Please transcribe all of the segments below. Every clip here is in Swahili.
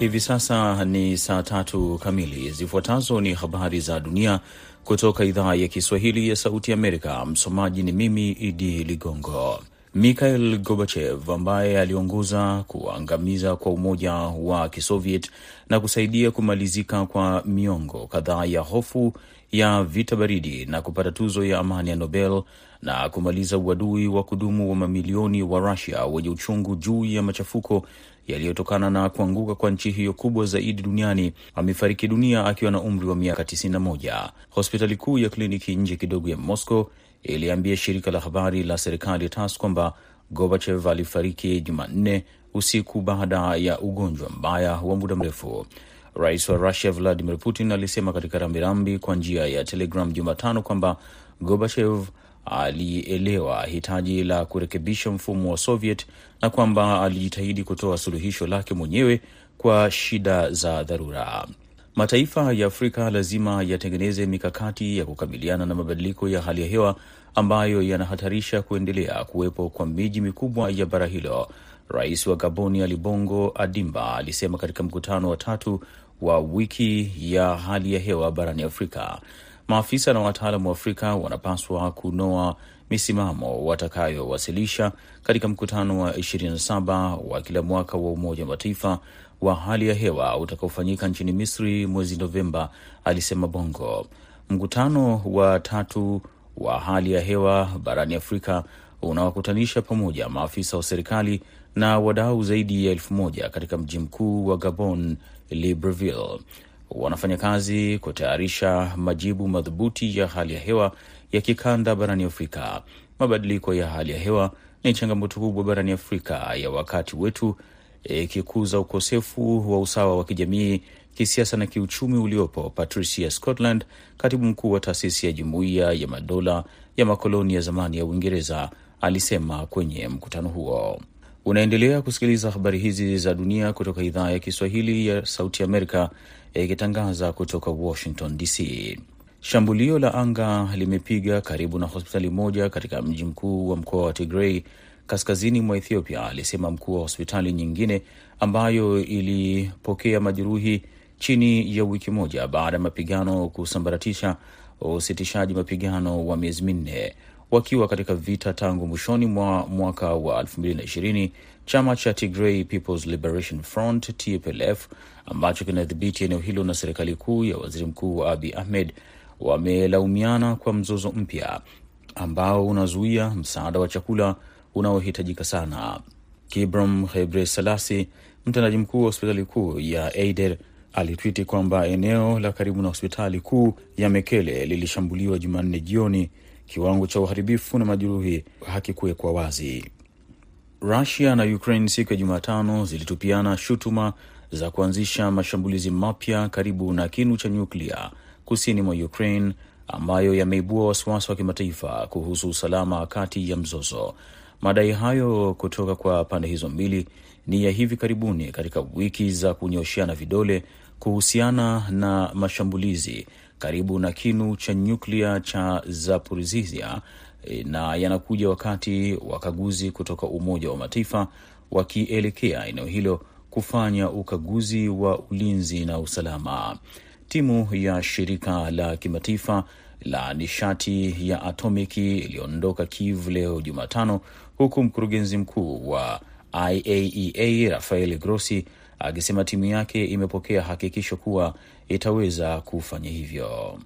Hivi sasa ni saa tatu kamili. Zifuatazo ni habari za dunia kutoka idhaa ya Kiswahili ya Sauti Amerika. Msomaji ni mimi Idi Ligongo. Mikhail Gorbachev ambaye aliongoza kuangamiza kwa Umoja wa Kisoviet na kusaidia kumalizika kwa miongo kadhaa ya hofu ya vita baridi na kupata tuzo ya amani ya Nobel na kumaliza uadui wa kudumu wa mamilioni wa Rusia wenye uchungu juu ya machafuko yaliyotokana na kuanguka kwa nchi hiyo kubwa zaidi duniani amefariki dunia akiwa na umri wa miaka 91. Hospitali kuu ya kliniki nje kidogo ya Moscow iliambia shirika la habari la serikali TASS kwamba Gorbachev alifariki Jumanne usiku baada ya ugonjwa mbaya wa muda mrefu. Rais wa Russia Vladimir Putin alisema katika rambirambi kwa njia ya Telegram Jumatano kwamba Gorbachev alielewa hitaji la kurekebisha mfumo wa Soviet na kwamba alijitahidi kutoa suluhisho lake mwenyewe kwa shida za dharura. Mataifa ya Afrika lazima yatengeneze mikakati ya kukabiliana na mabadiliko ya hali ya hewa ambayo yanahatarisha kuendelea kuwepo kwa miji mikubwa ya bara hilo. Rais wa Gaboni Ali Bongo Adimba alisema katika mkutano wa tatu wa wiki ya hali ya hewa barani Afrika. Maafisa na wataalamu wa Afrika wanapaswa kunoa misimamo watakayowasilisha katika mkutano wa 27 wa kila mwaka wa Umoja wa Mataifa wa hali ya hewa utakaofanyika nchini Misri mwezi Novemba, alisema Bongo. Mkutano wa tatu wa hali ya hewa barani Afrika unawakutanisha pamoja maafisa wa serikali na wadau zaidi ya elfu moja katika mji mkuu wa Gabon, Libreville. Wanafanya kazi kutayarisha majibu madhubuti ya hali ya hewa ya kikanda barani Afrika. Mabadiliko ya hali ya hewa ni changamoto kubwa barani Afrika ya wakati wetu, ikikuza e, ukosefu wa usawa wa kijamii, kisiasa na kiuchumi uliopo. Patricia Scotland, katibu mkuu wa taasisi ya Jumuiya ya Madola ya makoloni ya zamani ya Uingereza, alisema kwenye mkutano huo. Unaendelea kusikiliza habari hizi za dunia kutoka idhaa ya Kiswahili ya Sauti Amerika ikitangaza kutoka Washington DC. Shambulio la anga limepiga karibu na hospitali moja katika mji mkuu wa mkoa wa Tigrei kaskazini mwa Ethiopia, alisema mkuu wa hospitali nyingine ambayo ilipokea majeruhi chini ya wiki moja baada ya mapigano kusambaratisha usitishaji mapigano wa miezi minne wakiwa katika vita tangu mwishoni mwa mwaka wa 2020. Chama cha Tigray People's Liberation Front TPLF ambacho kinadhibiti eneo hilo na serikali kuu ya waziri mkuu Abiy Ahmed wamelaumiana kwa mzozo mpya ambao unazuia msaada wa chakula unaohitajika sana. Kibrom Hebre Salasi, mtendaji mkuu wa hospitali kuu ya Eider, alitwiti kwamba eneo la karibu na hospitali kuu ya Mekele lilishambuliwa Jumanne jioni. Kiwango cha uharibifu na majeruhi hakikuwekwa wazi. Rusia na Ukraine siku ya Jumatano zilitupiana shutuma za kuanzisha mashambulizi mapya karibu na kinu cha nyuklia kusini mwa Ukraine ambayo yameibua wasiwasi wa kimataifa kuhusu usalama kati ya mzozo. Madai hayo kutoka kwa pande hizo mbili ni ya hivi karibuni katika wiki za kunyosheana vidole kuhusiana na mashambulizi karibu na kinu cha nyuklia cha Zaporizhia na yanakuja wakati wakaguzi kutoka Umoja wa Mataifa wakielekea eneo hilo kufanya ukaguzi wa ulinzi na usalama. Timu ya shirika la kimataifa la nishati ya atomiki iliondoka Kiev leo Jumatano, huku mkurugenzi mkuu wa IAEA Rafael Grossi akisema timu yake imepokea hakikisho kuwa itaweza kufanya hivyo.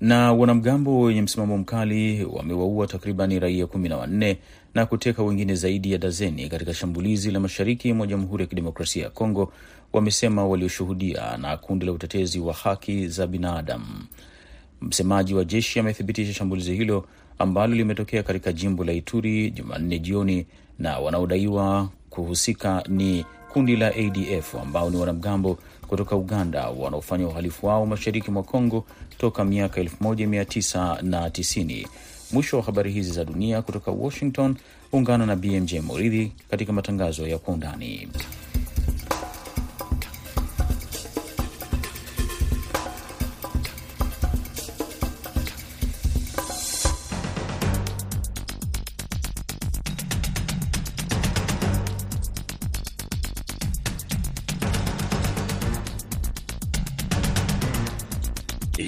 Na wanamgambo wenye msimamo mkali wamewaua takribani raia kumi na wanne na kuteka wengine zaidi ya dazeni katika shambulizi la mashariki mwa Jamhuri ya Kidemokrasia ya Kongo, wamesema walioshuhudia na kundi la utetezi wa haki za binadamu. Msemaji wa jeshi amethibitisha shambulizi hilo ambalo limetokea katika jimbo la Ituri Jumanne jioni, na wanaodaiwa kuhusika ni kundi la ADF ambao ni wanamgambo kutoka Uganda wanaofanya uhalifu wao mashariki mwa Kongo toka miaka 1990. Mwisho wa habari hizi za dunia kutoka Washington. Ungana na BMJ Moridhi katika matangazo ya kwa undani.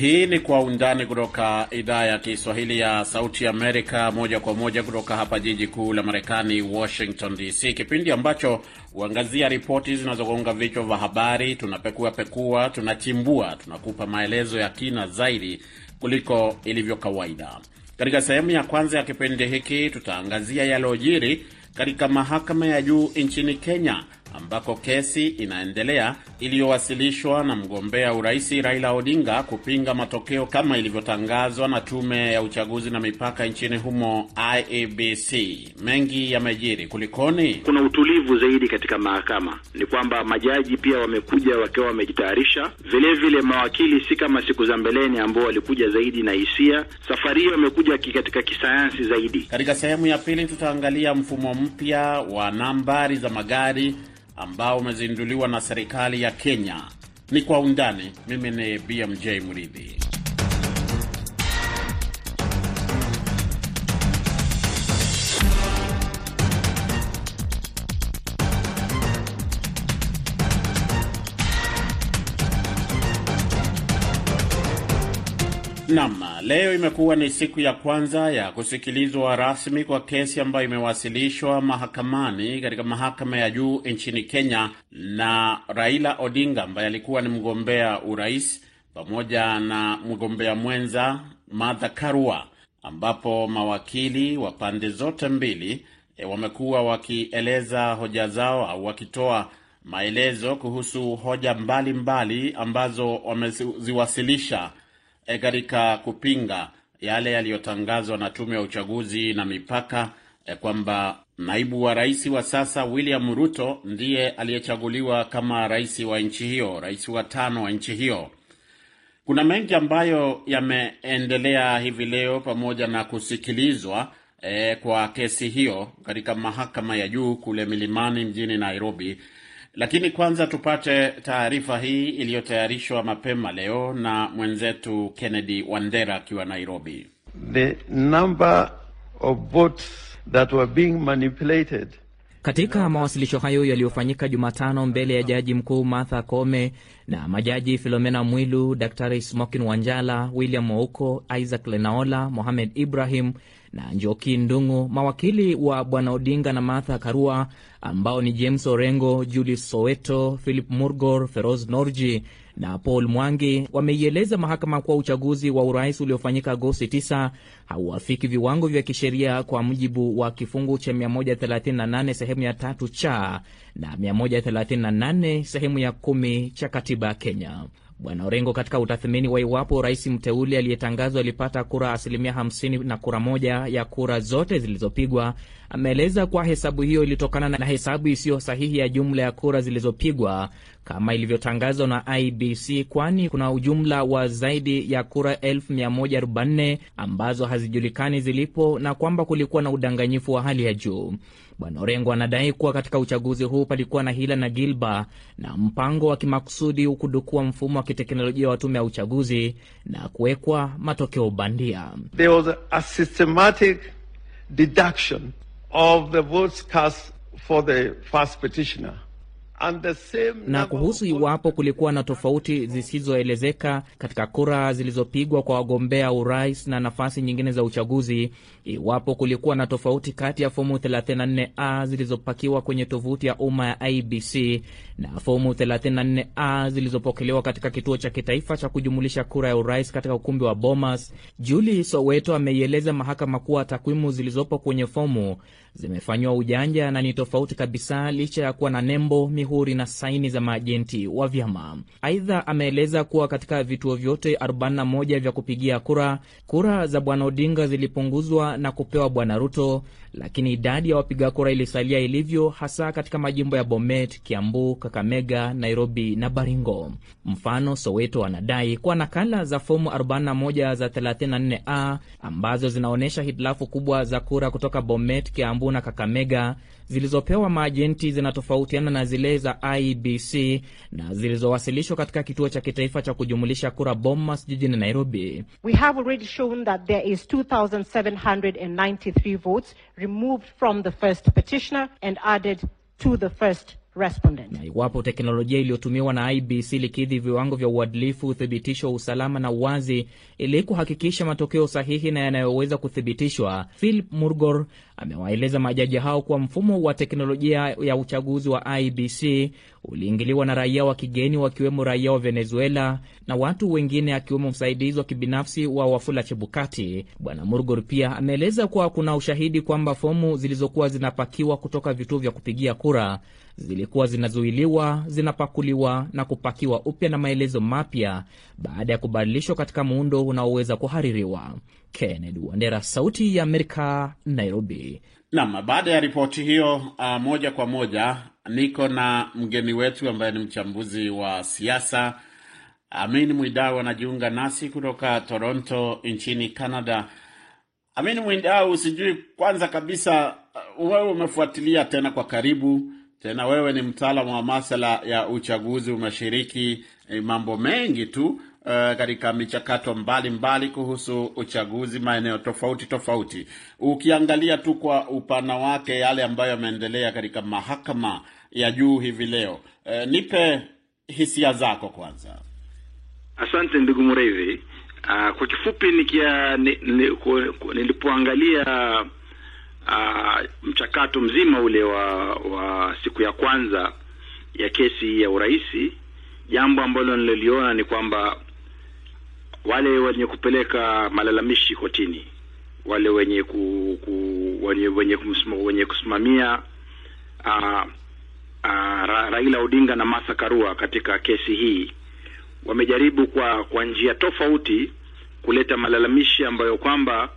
Hii ni Kwa Undani kutoka idhaa ya Kiswahili ya Sauti Amerika, moja kwa moja kutoka hapa jiji kuu la Marekani, Washington DC, kipindi ambacho huangazia ripoti zinazogonga vichwa vya habari. Tunapekua pekua, tunachimbua, tunakupa maelezo ya kina zaidi kuliko ilivyo kawaida. Katika sehemu ya kwanza ya kipindi hiki, tutaangazia yaliyojiri katika mahakama ya juu nchini Kenya ambako kesi inaendelea iliyowasilishwa na mgombea urais Raila Odinga kupinga matokeo kama ilivyotangazwa na tume ya uchaguzi na mipaka nchini humo IEBC. Mengi yamejiri, kulikoni? Kuna utulivu zaidi katika mahakama, ni kwamba majaji pia wamekuja wakiwa wamejitayarisha. Vilevile mawakili si kama siku za mbeleni ambao walikuja zaidi na hisia. Safari hiyo wamekuja katika kisayansi zaidi. Katika sehemu ya pili tutaangalia mfumo mpya wa nambari za magari ambao umezinduliwa na serikali ya Kenya. Ni kwa undani. Mimi ni BMJ Mridhi. Naam, leo imekuwa ni siku ya kwanza ya kusikilizwa rasmi kwa kesi ambayo imewasilishwa mahakamani katika mahakama ya juu nchini Kenya na Raila Odinga ambaye alikuwa ni mgombea urais pamoja na mgombea mwenza Martha Karua, ambapo mawakili wa pande zote mbili e, wamekuwa wakieleza hoja zao au wakitoa maelezo kuhusu hoja mbalimbali mbali ambazo wameziwasilisha katika kupinga yale yaliyotangazwa na tume ya uchaguzi na mipaka e, kwamba naibu wa rais wa sasa William Ruto ndiye aliyechaguliwa kama rais wa nchi hiyo, rais wa tano wa nchi hiyo. Kuna mengi ambayo yameendelea hivi leo pamoja na kusikilizwa e, kwa kesi hiyo katika mahakama ya juu kule Milimani mjini Nairobi. Lakini kwanza tupate taarifa hii iliyotayarishwa mapema leo na mwenzetu Kennedy Wandera akiwa Nairobi. The number of votes that were being manipulated. Katika mawasilisho hayo yaliyofanyika Jumatano mbele ya jaji mkuu Martha Koome na majaji Filomena Mwilu, Daktari Smokin Wanjala, William Ouko, Isaac Lenaola, Mohamed Ibrahim na Njoki Ndung'u, mawakili wa bwana Odinga na Martha Karua ambao ni James Orengo, Julius Soweto, Philip Murgor, Feroz Norji na Paul Mwangi wameieleza mahakama kuwa uchaguzi wa urais uliofanyika Agosti 9 hauafiki viwango vya kisheria kwa mujibu wa kifungu cha 138 sehemu ya tatu cha na 138 sehemu ya kumi cha katiba ya Kenya. Bwana Orengo, katika utathmini wa iwapo rais mteule aliyetangazwa alipata kura asilimia 50 na kura moja ya kura zote zilizopigwa, ameeleza kuwa hesabu hiyo ilitokana na hesabu isiyo sahihi ya jumla ya kura zilizopigwa kama ilivyotangazwa na IBC, kwani kuna ujumla wa zaidi ya kura 1144 ambazo hazijulikani zilipo na kwamba kulikuwa na udanganyifu wa hali ya juu. Bwana Orengo anadai kuwa katika uchaguzi huu palikuwa na hila na gilba na mpango wa kimakusudi kudukua mfumo wa kiteknolojia wa tume ya uchaguzi na kuwekwa matokeo bandia. There was a systematic deduction of the votes cast for the first petitioner. And the same na kuhusu iwapo kulikuwa na tofauti zisizoelezeka katika kura zilizopigwa kwa wagombea urais na nafasi nyingine za uchaguzi, iwapo kulikuwa na tofauti kati ya fomu 34A zilizopakiwa kwenye tovuti ya umma ya IBC na fomu 34A zilizopokelewa katika kituo cha kitaifa cha kujumulisha kura ya urais katika ukumbi wa Bomas. Julie Soweto ameieleza mahakama kuwa takwimu zilizopo kwenye fomu zimefanyiwa ujanja na ni tofauti kabisa, licha ya kuwa na nembo, mihuri na saini za maajenti wa vyama. Aidha, ameeleza kuwa katika vituo vyote 41 vya kupigia kura, kura za bwana Odinga zilipunguzwa na kupewa bwana Ruto, lakini idadi ya wapiga kura ilisalia ilivyo, hasa katika majimbo ya Bomet, Kiambu, Kakamega, Nairobi na Baringo. Mfano, Soweto anadai kuwa nakala za fomu 41 za 34A ambazo zinaonyesha hitilafu kubwa za kura kutoka Bomet, Kiambu na Kakamega zilizopewa maajenti zinatofautiana na zile za IBC na zilizowasilishwa katika kituo cha kitaifa cha kujumulisha kura Bomas jijini Nairobi. We have already shown that there is 2,793 votes removed from the first petitioner and added to the first respondent. Na iwapo teknolojia iliyotumiwa na IBC likidhi viwango vya uadilifu, uthibitisho wa usalama na uwazi, ili kuhakikisha matokeo sahihi na yanayoweza kuthibitishwa, Philip Murgor amewaeleza majaji hao kuwa mfumo wa teknolojia ya uchaguzi wa IBC uliingiliwa na raia wa kigeni, wakiwemo raia wa Venezuela na watu wengine, akiwemo msaidizi wa kibinafsi wa Wafula Chebukati. Bwana Murgor pia ameeleza kuwa kuna ushahidi kwamba fomu zilizokuwa zinapakiwa kutoka vituo vya kupigia kura zilikuwa zinazuiliwa, zinapakuliwa na kupakiwa upya na maelezo mapya baada ya kubadilishwa katika muundo unaoweza kuhaririwa. Kennedy Wandera, Sauti ya Amerika, Nairobi. Naam, baada ya ripoti hiyo, uh, moja kwa moja niko na mgeni wetu ambaye ni mchambuzi wa siasa Amin Mwidau anajiunga nasi kutoka Toronto nchini Canada. Amin Mwidau, sijui kwanza kabisa, uh, wewe umefuatilia tena kwa karibu tena wewe ni mtaalamu wa masala ya uchaguzi, umeshiriki eh, mambo mengi tu uh, katika michakato mbalimbali mbali kuhusu uchaguzi maeneo tofauti tofauti. Ukiangalia tu kwa upana wake yale ambayo yameendelea katika mahakama ya juu hivi leo, uh, nipe hisia zako kwanza. Asante ndugu Mreithi. Uh, kwa kifupi nilipoangalia ni, uh, mchakato mzima ule wa wa siku ya kwanza ya kesi ya urais, jambo ambalo nililiona ni kwamba wale wenye kupeleka malalamishi kotini, wale wenye ku, ku wenye wenye, kumsima, wenye kusimamia uh, uh, Ra, Raila Odinga na Martha Karua katika kesi hii wamejaribu kwa kwa njia tofauti kuleta malalamishi ambayo kwamba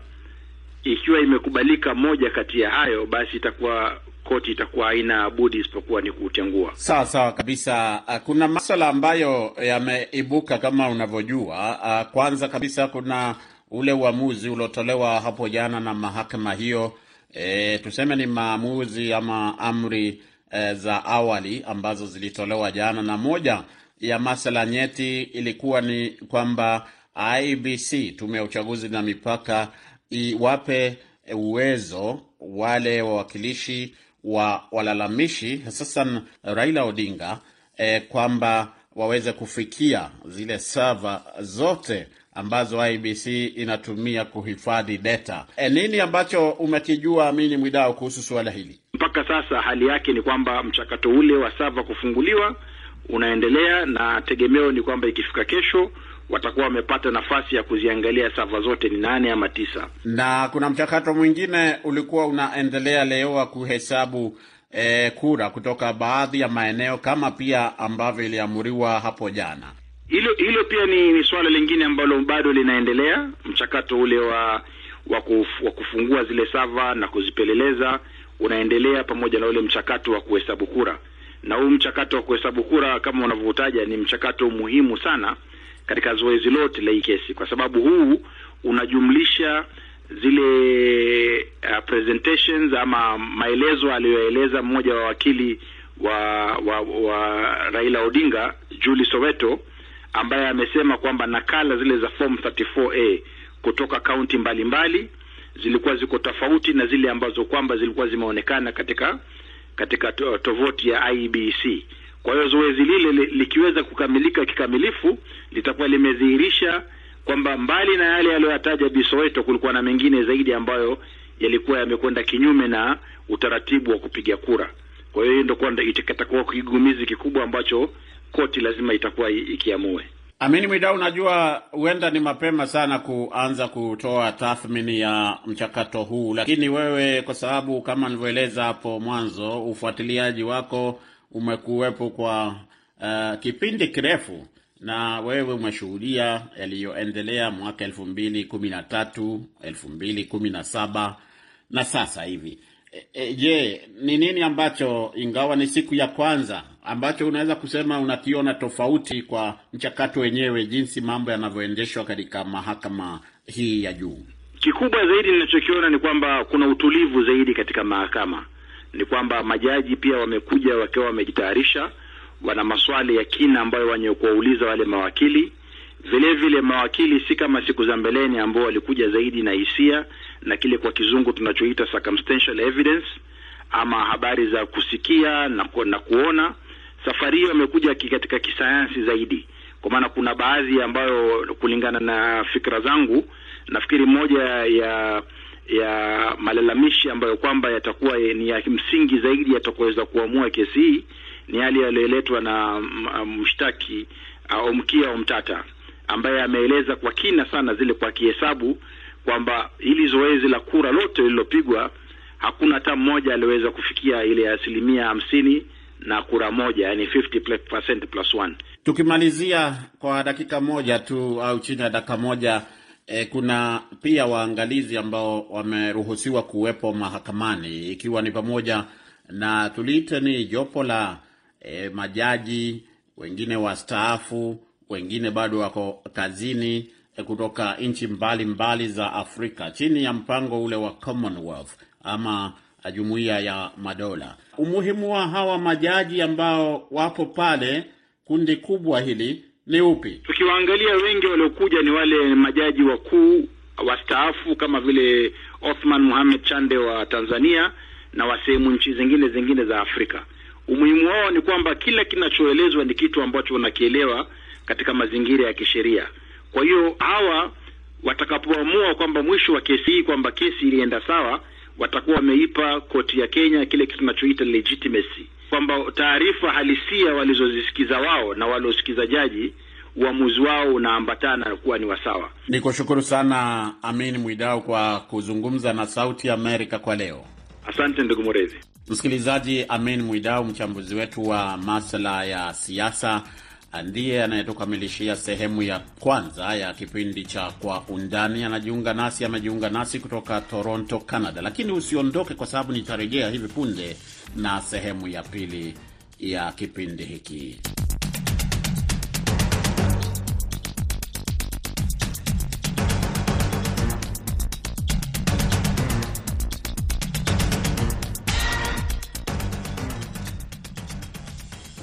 ikiwa imekubalika moja kati ya hayo, basi itakuwa koti itakuwa haina budi isipokuwa ni kutengua. Sawa sawa kabisa. Kuna maswala ambayo yameibuka kama unavyojua. Kwanza kabisa kuna ule uamuzi uliotolewa hapo jana na mahakama hiyo, e, tuseme ni maamuzi ama amri e, za awali ambazo zilitolewa jana, na moja ya masala nyeti ilikuwa ni kwamba IBC, tume ya uchaguzi na mipaka iwape uwezo wale wawakilishi wa walalamishi hususan Raila Odinga eh, kwamba waweze kufikia zile server zote ambazo IBC inatumia kuhifadhi data. E, nini ambacho umekijua Amini Mwidao kuhusu suala hili? Mpaka sasa hali yake ni kwamba mchakato ule wa server kufunguliwa unaendelea na tegemeo ni kwamba ikifika kesho watakuwa wamepata nafasi ya kuziangalia sava zote ni nane ama tisa. Na kuna mchakato mwingine ulikuwa unaendelea leo wa kuhesabu eh, kura kutoka baadhi ya maeneo kama pia ambavyo iliamuriwa hapo jana. Hilo hilo pia ni, ni suala lingine ambalo bado linaendelea, mchakato ule wa wa, kuf, wa kufungua zile sava na kuzipeleleza unaendelea pamoja na ule mchakato wa kuhesabu kura, na huu mchakato wa kuhesabu kura kama unavyotaja ni mchakato muhimu sana katika zoezi lote la hii kesi, kwa sababu huu unajumlisha zile uh, presentations ama maelezo aliyoeleza mmoja wa wakili wa, wa wa Raila Odinga Julie Soweto, ambaye amesema kwamba nakala zile za form 34A kutoka kaunti mbalimbali zilikuwa ziko tofauti na zile ambazo kwamba zilikuwa zimeonekana katika katika tovuti ya IEBC. Kwa hiyo zoezi lile likiweza kukamilika kikamilifu litakuwa limedhihirisha kwamba mbali na yale yaliyoyataja Bi Soweto, kulikuwa na mengine zaidi ambayo yalikuwa yamekwenda kinyume na utaratibu wa kupiga kura. Kwa hiyo ndio itakuwa kigumizi kikubwa ambacho koti lazima itakuwa ikiamue. Amini Mwidau, unajua huenda ni mapema sana kuanza kutoa tathmini ya mchakato huu, lakini wewe, kwa sababu kama nilivyoeleza hapo mwanzo, ufuatiliaji wako umekuwepo kwa uh, kipindi kirefu na wewe umeshuhudia yaliyoendelea mwaka elfu mbili kumi na tatu elfu mbili kumi na saba na sasa hivi. E, e, je, ni nini ambacho ingawa ni siku ya kwanza ambacho unaweza kusema unakiona tofauti kwa mchakato wenyewe, jinsi mambo yanavyoendeshwa katika mahakama hii ya juu? Kikubwa zaidi ninachokiona ni kwamba kuna utulivu zaidi katika mahakama. Ni kwamba majaji pia wamekuja wakiwa wamejitayarisha, wana maswali ya kina ambayo wenye kuwauliza wale mawakili. Vile vile mawakili si kama siku za mbeleni ambao walikuja zaidi na hisia na kile kwa kizungu tunachoita circumstantial evidence, ama habari za kusikia na, ku, na kuona. Safari hiyo amekuja katika kisayansi zaidi, kwa maana kuna baadhi ambayo kulingana na fikra zangu nafikiri moja ya ya malalamishi ambayo kwamba yatakuwa ni ya msingi zaidi yatakuweza kuamua kesi hii ni yale yaliyoletwa na mshtaki au mkia au mtata ambaye ameeleza kwa kina sana zile kwa kihesabu kwamba hili zoezi la kura lote lililopigwa hakuna hata mmoja aliyeweza kufikia ile asilimia hamsini na kura moja, yani 50% plus one. Tukimalizia kwa dakika moja tu au chini ya dakika moja eh, kuna pia waangalizi ambao wameruhusiwa kuwepo mahakamani ikiwa ni pamoja na tuliite ni jopo la e, majaji wengine wastaafu, wengine bado wako kazini e, kutoka nchi mbalimbali za Afrika chini ya mpango ule wa Commonwealth ama jumuiya ya madola. Umuhimu wa hawa majaji ambao wapo pale, kundi kubwa hili ni upi? Tukiwaangalia wengi waliokuja ni wale majaji wakuu wastaafu kama vile Othman Mohamed Chande wa Tanzania na wa sehemu nchi zingine zingine za Afrika. Umuhimu wao ni kwamba kila kinachoelezwa ni kitu ambacho wanakielewa katika mazingira ya kisheria. Kwa hiyo hawa watakapoamua kwamba mwisho wa kesi hii kwamba kesi ilienda sawa, watakuwa wameipa koti ya Kenya kile kitu tunachoita legitimacy, kwamba taarifa halisia walizozisikiza wao na waliosikiza jaji, uamuzi wao unaambatana kuwa ni wasawa. Ni kushukuru sana Amin Mwidau kwa kuzungumza na Sauti Amerika kwa leo. Asante ndugu mrezi Msikilizaji, Amin Mwidau, mchambuzi wetu wa masuala ya siasa, ndiye anayetukamilishia sehemu ya kwanza ya kipindi cha Kwa Undani. Anajiunga nasi, amejiunga nasi kutoka Toronto, Canada. Lakini usiondoke, kwa sababu nitarejea hivi punde na sehemu ya pili ya kipindi hiki.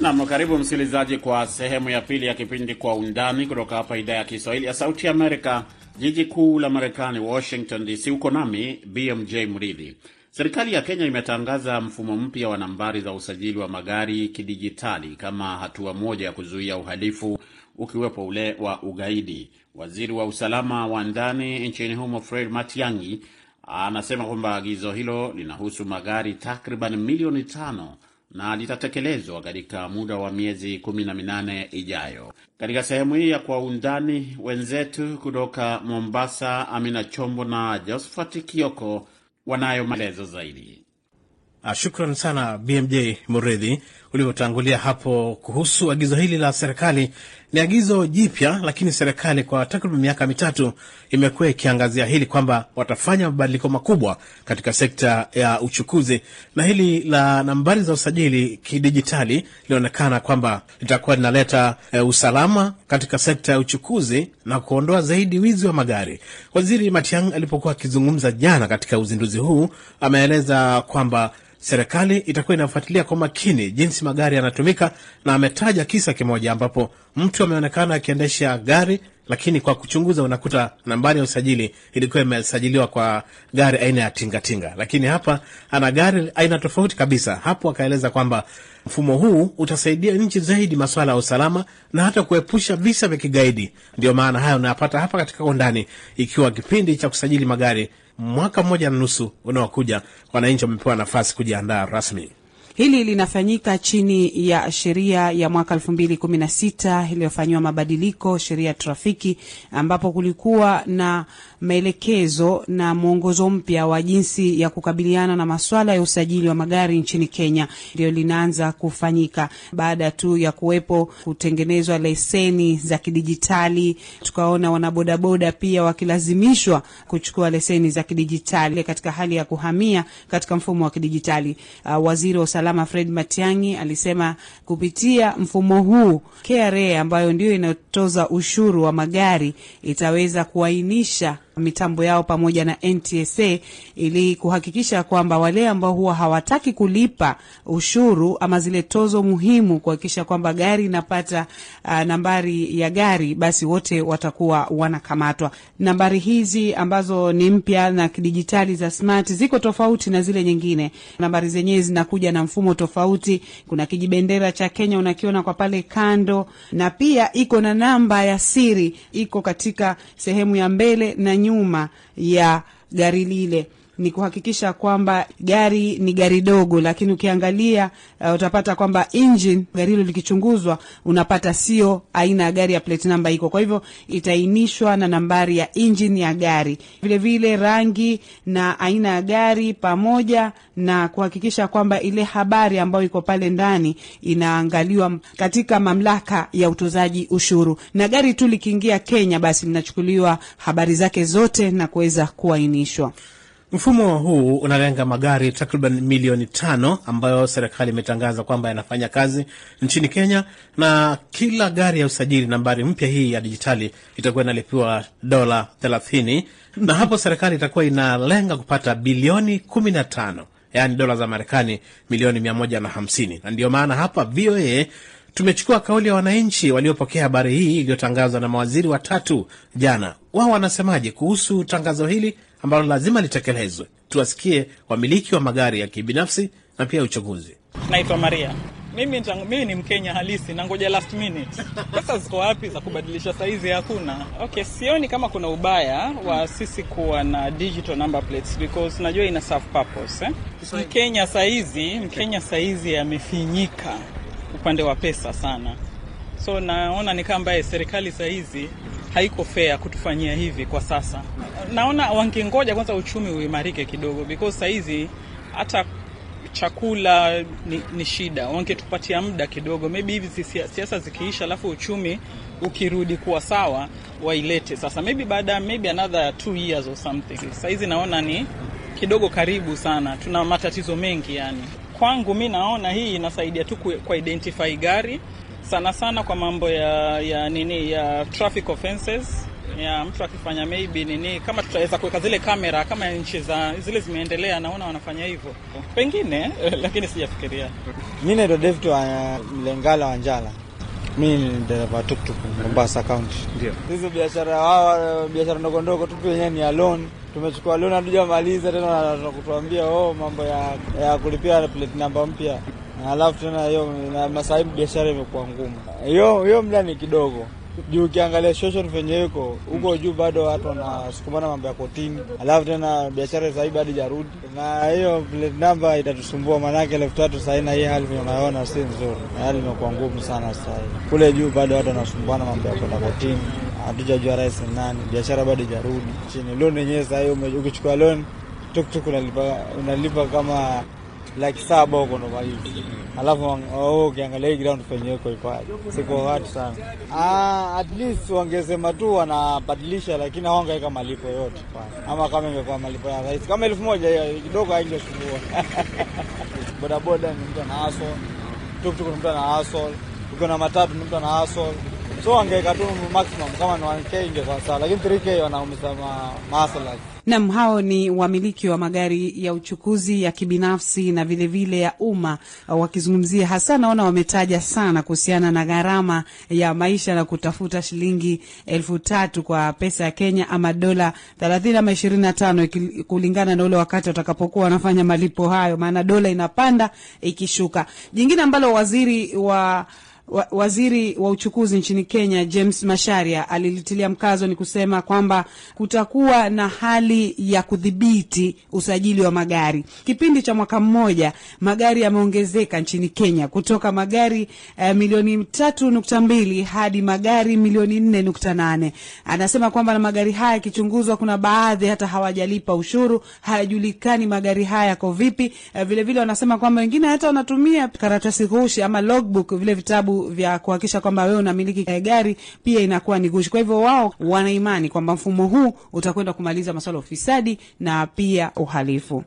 Nam, karibu msikilizaji kwa sehemu ya pili ya kipindi Kwa Undani kutoka hapa idhaa ya Kiswahili ya Sauti Amerika, jiji kuu la Marekani, Washington DC. Uko nami BMJ Mridhi. Serikali ya Kenya imetangaza mfumo mpya wa nambari za usajili wa magari kidijitali kama hatua moja ya kuzuia uhalifu ukiwepo ule wa ugaidi. Waziri wa usalama wa ndani nchini humo Fred Matiang'i anasema kwamba agizo hilo linahusu magari takriban milioni tano na litatekelezwa katika muda wa miezi kumi na minane ijayo. Katika sehemu hii ya Kwa Undani, wenzetu kutoka Mombasa, Amina Chombo na Josphat Kioko wanayo maelezo zaidi. Shukran sana BMJ Muredhi ulivyotangulia hapo kuhusu agizo hili la serikali. Ni agizo jipya, lakini serikali kwa takriban miaka mitatu imekuwa ikiangazia hili kwamba watafanya mabadiliko makubwa katika sekta ya uchukuzi, na hili la nambari za usajili kidijitali linaonekana kwamba litakuwa linaleta e, usalama katika sekta ya uchukuzi na kuondoa zaidi wizi wa magari. Waziri Matiang'i alipokuwa akizungumza jana katika uzinduzi huu, ameeleza kwamba serikali itakuwa inafuatilia kwa makini jinsi magari yanatumika, na ametaja kisa kimoja ambapo mtu ameonekana akiendesha gari, lakini kwa kuchunguza unakuta nambari ya usajili ilikuwa imesajiliwa kwa gari aina ya tingatinga, lakini hapa ana gari aina tofauti kabisa. Hapo akaeleza kwamba mfumo huu utasaidia nchi zaidi masuala ya usalama na hata kuepusha visa vya kigaidi. Ndio maana haya unayapata hapa katika Undani, ikiwa kipindi cha kusajili magari mwaka mmoja na nusu unaokuja, wananchi wamepewa nafasi kujiandaa rasmi. Hili linafanyika chini ya sheria ya mwaka elfu mbili kumi na sita iliyofanyiwa mabadiliko, sheria ya trafiki, ambapo kulikuwa na maelekezo na mwongozo mpya wa jinsi ya kukabiliana na maswala ya usajili wa magari nchini Kenya. Ndio linaanza kufanyika baada tu ya kuwepo kutengenezwa leseni za kidijitali. Tukaona wanabodaboda pia wakilazimishwa kuchukua leseni za kidijitali katika hali ya kuhamia katika mfumo wa kidijitali. Uh, waziri wa usalama Fred Matiang'i alisema kupitia mfumo huu KRA ambayo ndio inayotoza ushuru wa magari itaweza kuainisha mitambo yao pamoja na NTSA ili kuhakikisha kwamba wale ambao huwa hawataki kulipa ushuru ama zile tozo muhimu kuhakikisha kwamba gari inapata uh, nambari ya gari, basi wote watakuwa wanakamatwa. Nambari hizi ambazo ni mpya na kidijitali za smart ziko tofauti na zile nyingine. Nambari zenyewe zinakuja na mfumo tofauti. Kuna kijibendera cha Kenya unakiona kwa pale kando, na pia iko na namba ya siri, iko katika sehemu ya mbele na nyuma ya gari lile ni kuhakikisha kwamba gari ni gari dogo, lakini ukiangalia uh, utapata kwamba engine gari hilo likichunguzwa, unapata sio aina ya gari ya plate number iko. Kwa hivyo itainishwa na nambari ya engine ya gari, vile vile rangi na aina ya gari, pamoja na kuhakikisha kwamba ile habari ambayo iko pale ndani inaangaliwa katika mamlaka ya utozaji ushuru, na gari tu likiingia Kenya, basi linachukuliwa habari zake zote na kuweza kuainishwa. Mfumo huu unalenga magari takriban milioni tano ambayo serikali imetangaza kwamba yanafanya kazi nchini Kenya, na kila gari ya usajili nambari mpya hii ya dijitali itakuwa inalipiwa dola thelathini, na hapo serikali itakuwa inalenga kupata bilioni kumi na tano yaani dola za Marekani milioni mia moja na hamsini. Na ndiyo maana hapa VOA tumechukua kauli ya wananchi waliopokea habari hii iliyotangazwa na mawaziri watatu jana. Wao wanasemaje kuhusu tangazo hili ambalo lazima litekelezwe? Tuwasikie wamiliki wa magari ya kibinafsi na pia uchaguzi. Naitwa Maria. Mimi, mimi ni Mkenya halisi na ngoja last minute. Pesa ziko wapi za kubadilisha saizi? Hakuna. Okay, sioni kama kuna ubaya wa sisi kuwa na digital number plates because najua ina serve purpose eh? Mkenya saizi, Mkenya saizi amefinyika upande wa pesa sana, so naona ni kama ambaye serikali saizi haiko fair kutufanyia hivi kwa sasa. Naona wangengoja kwanza uchumi uimarike kidogo, because sahizi hata chakula ni, ni shida. Wangetupatia muda kidogo, maybe hivi siasa zikiisha, alafu uchumi ukirudi kuwa sawa, wailete sasa, maybe baada maybe another two years or something. Sahizi naona ni kidogo karibu sana, tuna matatizo mengi yani. Kwangu mi naona hii inasaidia tu kwa identify gari sana sana kwa mambo ya ya nini ya traffic offenses. Ya mtu akifanya maybe nini, kama tutaweza kuweka zile kamera kama nchi za zile zimeendelea, naona wanafanya hivyo. Pengine lakini sijafikiria. Mi naitwa David wa Mlengala Wanjala, mi ni dereva tuktuk Mombasa County. Ndio. Hizo biashara hawa biashara ndogo ndogo tu wenyewe ni ya tumechukua loan hatujamaliza tena, kutuambia oh, mambo ya, ya kulipia plate namba mpya, alafu tena hiyo masaibu biashara imekuwa ngumu. Hiyo hiyo mda ni kidogo juu ukiangalia situation venye iko huko juu, bado watu wanasukumana mambo ya kotini, alafu tena biashara sahii bado jarudi, na hiyo plate namba itatusumbua, maanake elfu tatu sahii, na hii hali unayoona si nzuri, hali imekuwa ngumu sana sahii. Kule juu bado watu wanasumbana mambo ya kwenda kotini, hatujajua rais ni nani, biashara bado jarudi. chini. Loan yenyewe sahii ukichukua loan tuktuk unalipa, unalipa kama laki saba huko ndo hivi, alafu ukiangalia hii ground penye iko ikoaje, siko hati sana. Ah, at least wangesema tu wanabadilisha, lakini hawangeweka malipo yote, ama kama ingekuwa malipo ya rahisi kama elfu moja kidogo haingesumbua. Bodaboda ni mtu ana hustle, tuktuk ni mtu ana hustle, ukiwa na matatu ni mtu ana hustle. So wangeweka tu maximum kama ni 1k ingekuwa sawa, lakini 3k wanaumiza maasala Nam, hao ni wamiliki wa magari ya uchukuzi ya kibinafsi na vilevile vile ya umma, wakizungumzia hasa, naona wametaja sana kuhusiana na gharama ya maisha na kutafuta shilingi elfu tatu kwa pesa ya Kenya ama dola thelathini ama ishirini na tano kulingana na ule wakati watakapokuwa wanafanya malipo hayo, maana dola inapanda ikishuka. Jingine ambalo waziri wa wa, waziri wa uchukuzi nchini Kenya James Masharia alilitilia mkazo ni kusema kwamba kutakuwa na hali ya kudhibiti usajili wa magari. Kipindi cha mwaka mmoja magari yameongezeka nchini Kenya kutoka magari eh, milioni tatu nukta mbili hadi magari milioni nne nukta nane. Anasema kwamba na magari haya yakichunguzwa, kuna baadhi hata hawajalipa ushuru, hayajulikani magari haya yako vipi. Eh, vile vile wanasema kwamba wengine hata wanatumia karatasi ghushi ama logbook, vile vitabu vya kuhakikisha kwamba wewe unamiliki gari pia inakuwa ni gushi. Kwa hivyo wao wanaimani kwamba mfumo huu utakwenda kumaliza masuala ya ufisadi na pia uhalifu.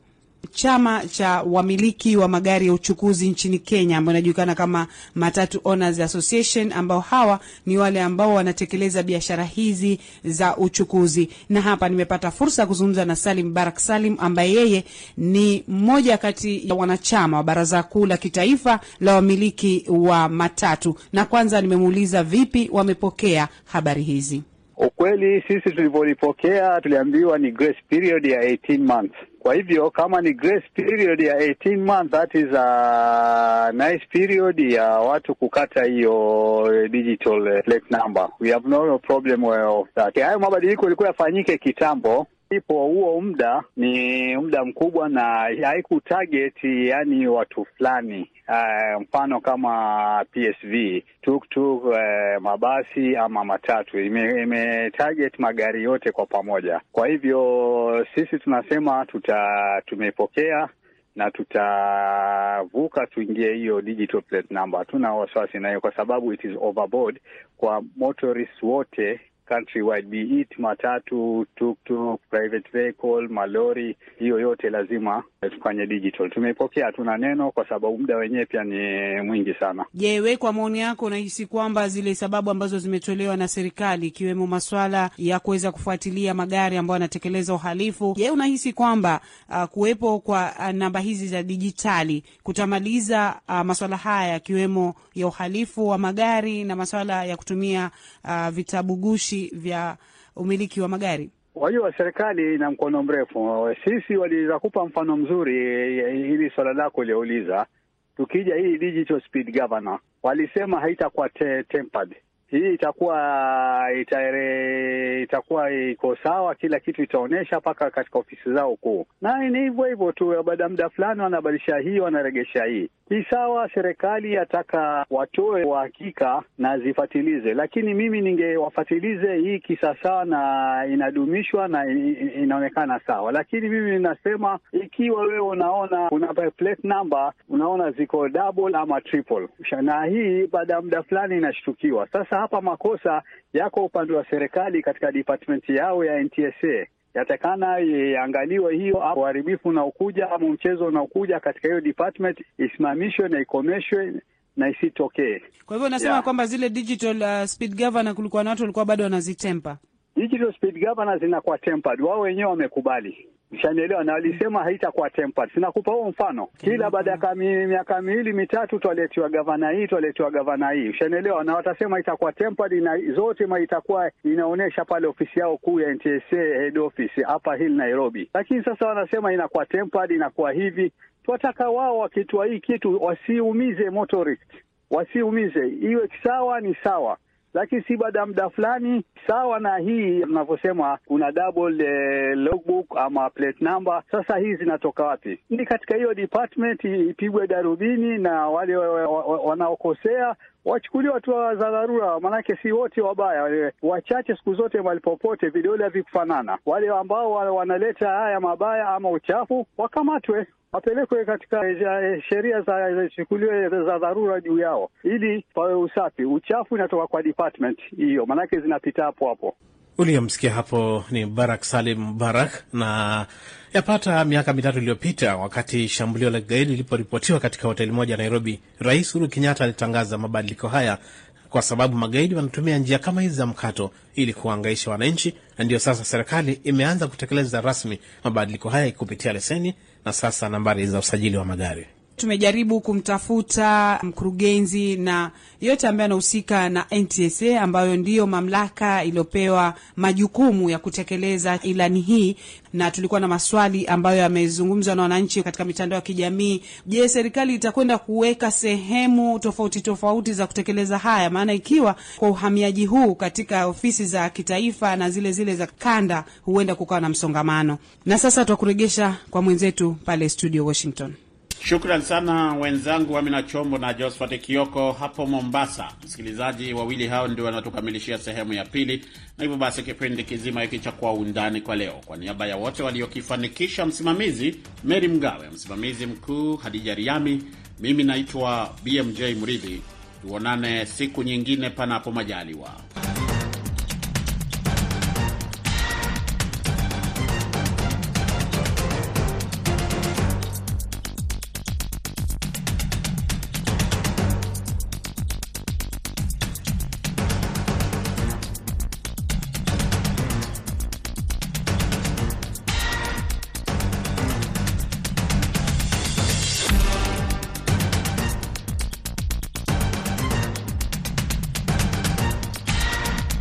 Chama cha wamiliki wa magari ya uchukuzi nchini Kenya ambayo inajulikana kama Matatu Owners Association, ambao hawa ni wale ambao wanatekeleza biashara hizi za uchukuzi. Na hapa nimepata fursa ya kuzungumza na Salim Barak Salim ambaye yeye ni mmoja kati ya wanachama wa Baraza Kuu la Kitaifa la Wamiliki wa Matatu, na kwanza nimemuuliza vipi wamepokea habari hizi. Ukweli sisi tulivyolipokea tuliambiwa ni grace period ya 18 months. Kwa hivyo kama ni grace period ya 18 months, that is a nice period ya watu kukata hiyo digital plate number. We have no problem of that. Hayo mabadiliko yalikuwa yafanyike kitambo ipo huo muda ni muda mkubwa na haiku target yani watu fulani uh, mfano kama PSV tuktuk uh, mabasi ama matatu ime, ime target magari yote kwa pamoja. Kwa hivyo sisi tunasema tuta tumepokea na tutavuka tuingie hiyo digital plate number. Hatuna wasiwasi nayo kwa sababu it is overboard kwa motorists wote countrywide be it matatu, tuktuk, private vehicle, malori, hiyo yote lazima tufanye digital. Tumeipokea, hatuna neno kwa sababu muda wenyewe pia ni mwingi sana. Je, we kwa maoni yako unahisi kwamba zile sababu ambazo zimetolewa na serikali ikiwemo maswala ya kuweza kufuatilia magari ambayo yanatekeleza uhalifu, je, unahisi kwamba uh, kuwepo kwa uh, namba hizi za dijitali kutamaliza uh, maswala haya yakiwemo ya uhalifu wa magari na maswala ya kutumia uh, vitabu vya umiliki wa magari? Wajua, serikali ina mkono mrefu. Sisi waliweza kupa mfano mzuri hili swala lako uliouliza. Tukija hii digital speed governor, walisema haitakuwa te tempered. Hii itakuwa itare, itakuwa iko sawa, kila kitu itaonyesha mpaka katika ofisi zao kuu, na ni hivyo hivyo tu. Baada ya muda fulani wanabadilisha hii, wanaregesha hii. Hii sawa, serikali yataka watoe uhakika na zifatilize, lakini mimi ningewafatilize hii kisasawa na inadumishwa na inaonekana sawa, lakini mimi ninasema ikiwa wewe unaona una plate number unaona ziko double ama triple, na hii baada ya muda fulani inashtukiwa. Sasa hapa makosa yako upande wa serikali katika department yao ya NTSA yatakana iangaliwe hiyo uharibifu unaokuja ama mchezo unaokuja katika hiyo department isimamishwe na ikomeshwe na isitokee. Kwa hivyo unasema yeah, kwamba zile digital uh, speed governor kulikuwa na watu walikuwa bado wanazitempa? Digital speed governor zinakuwa tempered, wao wenyewe wamekubali Mshanielewa, na walisema haitakuwa tempered. Sinakupa huo mfano, kila baada ya miaka miwili mitatu twaletiwa gavana hii, twaletiwa gavana hii, ushanielewa, na watasema itakuwa tempered, na zote ma itakuwa inaonyesha pale ofisi yao kuu ya NTSA head office hapa Hill Nairobi, lakini sasa wanasema inakuwa tempered, inakuwa hivi. Twataka wao wakitoa hii kitu wasiumize motorist, wasiumize, iwe sawa, ni sawa lakini si baada ya muda fulani sawa na hii mnavyosema kuna double eh, logbook ama plate number. Sasa hii zinatoka wapi? Ni katika hiyo department ipigwe darubini na wale wanaokosea wachukuliwa hatua za dharura, maanake si wote wabaya, wachache siku zote, mahali popote vidole havikufanana. Wale ambao wanaleta haya mabaya ama uchafu wakamatwe wapelekwe katika sheria zichukuliwe za dharura juu yao, ili pawe usafi. Uchafu inatoka kwa department hiyo, maanake zinapita hapo hapo. Uliyomsikia hapo ni Barak Salim Barak. Na yapata miaka mitatu iliyopita, wakati shambulio la kigaidi liliporipotiwa katika hoteli moja Nairobi, Rais Uhuru Kenyatta alitangaza mabadiliko haya kwa sababu magaidi wanatumia njia kama hizi za mkato ili kuangaisha wananchi, na ndiyo sasa serikali imeanza kutekeleza rasmi mabadiliko haya kupitia leseni na sasa nambari za usajili wa magari. Tumejaribu kumtafuta mkurugenzi na yote ambaye anahusika na NTSA ambayo ndiyo mamlaka iliyopewa majukumu ya kutekeleza ilani hii, na tulikuwa na maswali ambayo yamezungumzwa na wananchi katika mitandao ya kijamii. Je, serikali itakwenda kuweka sehemu tofauti tofauti za kutekeleza haya? Maana ikiwa kwa uhamiaji huu katika ofisi za kitaifa na zile zile za kanda, huenda kukawa na msongamano. Na sasa twakuregesha kwa mwenzetu pale studio Washington. Shukran sana wenzangu Amina Chombo na Josphat Kioko hapo Mombasa. Msikilizaji, wawili hao ndio wanatukamilishia sehemu ya pili, na hivyo basi kipindi kizima hiki cha Kwa Undani kwa leo, kwa niaba ya wote waliokifanikisha, msimamizi Meri Mgawe, msimamizi mkuu Hadija Riami, mimi naitwa BMJ Mridhi. Tuonane siku nyingine, panapo majaliwa.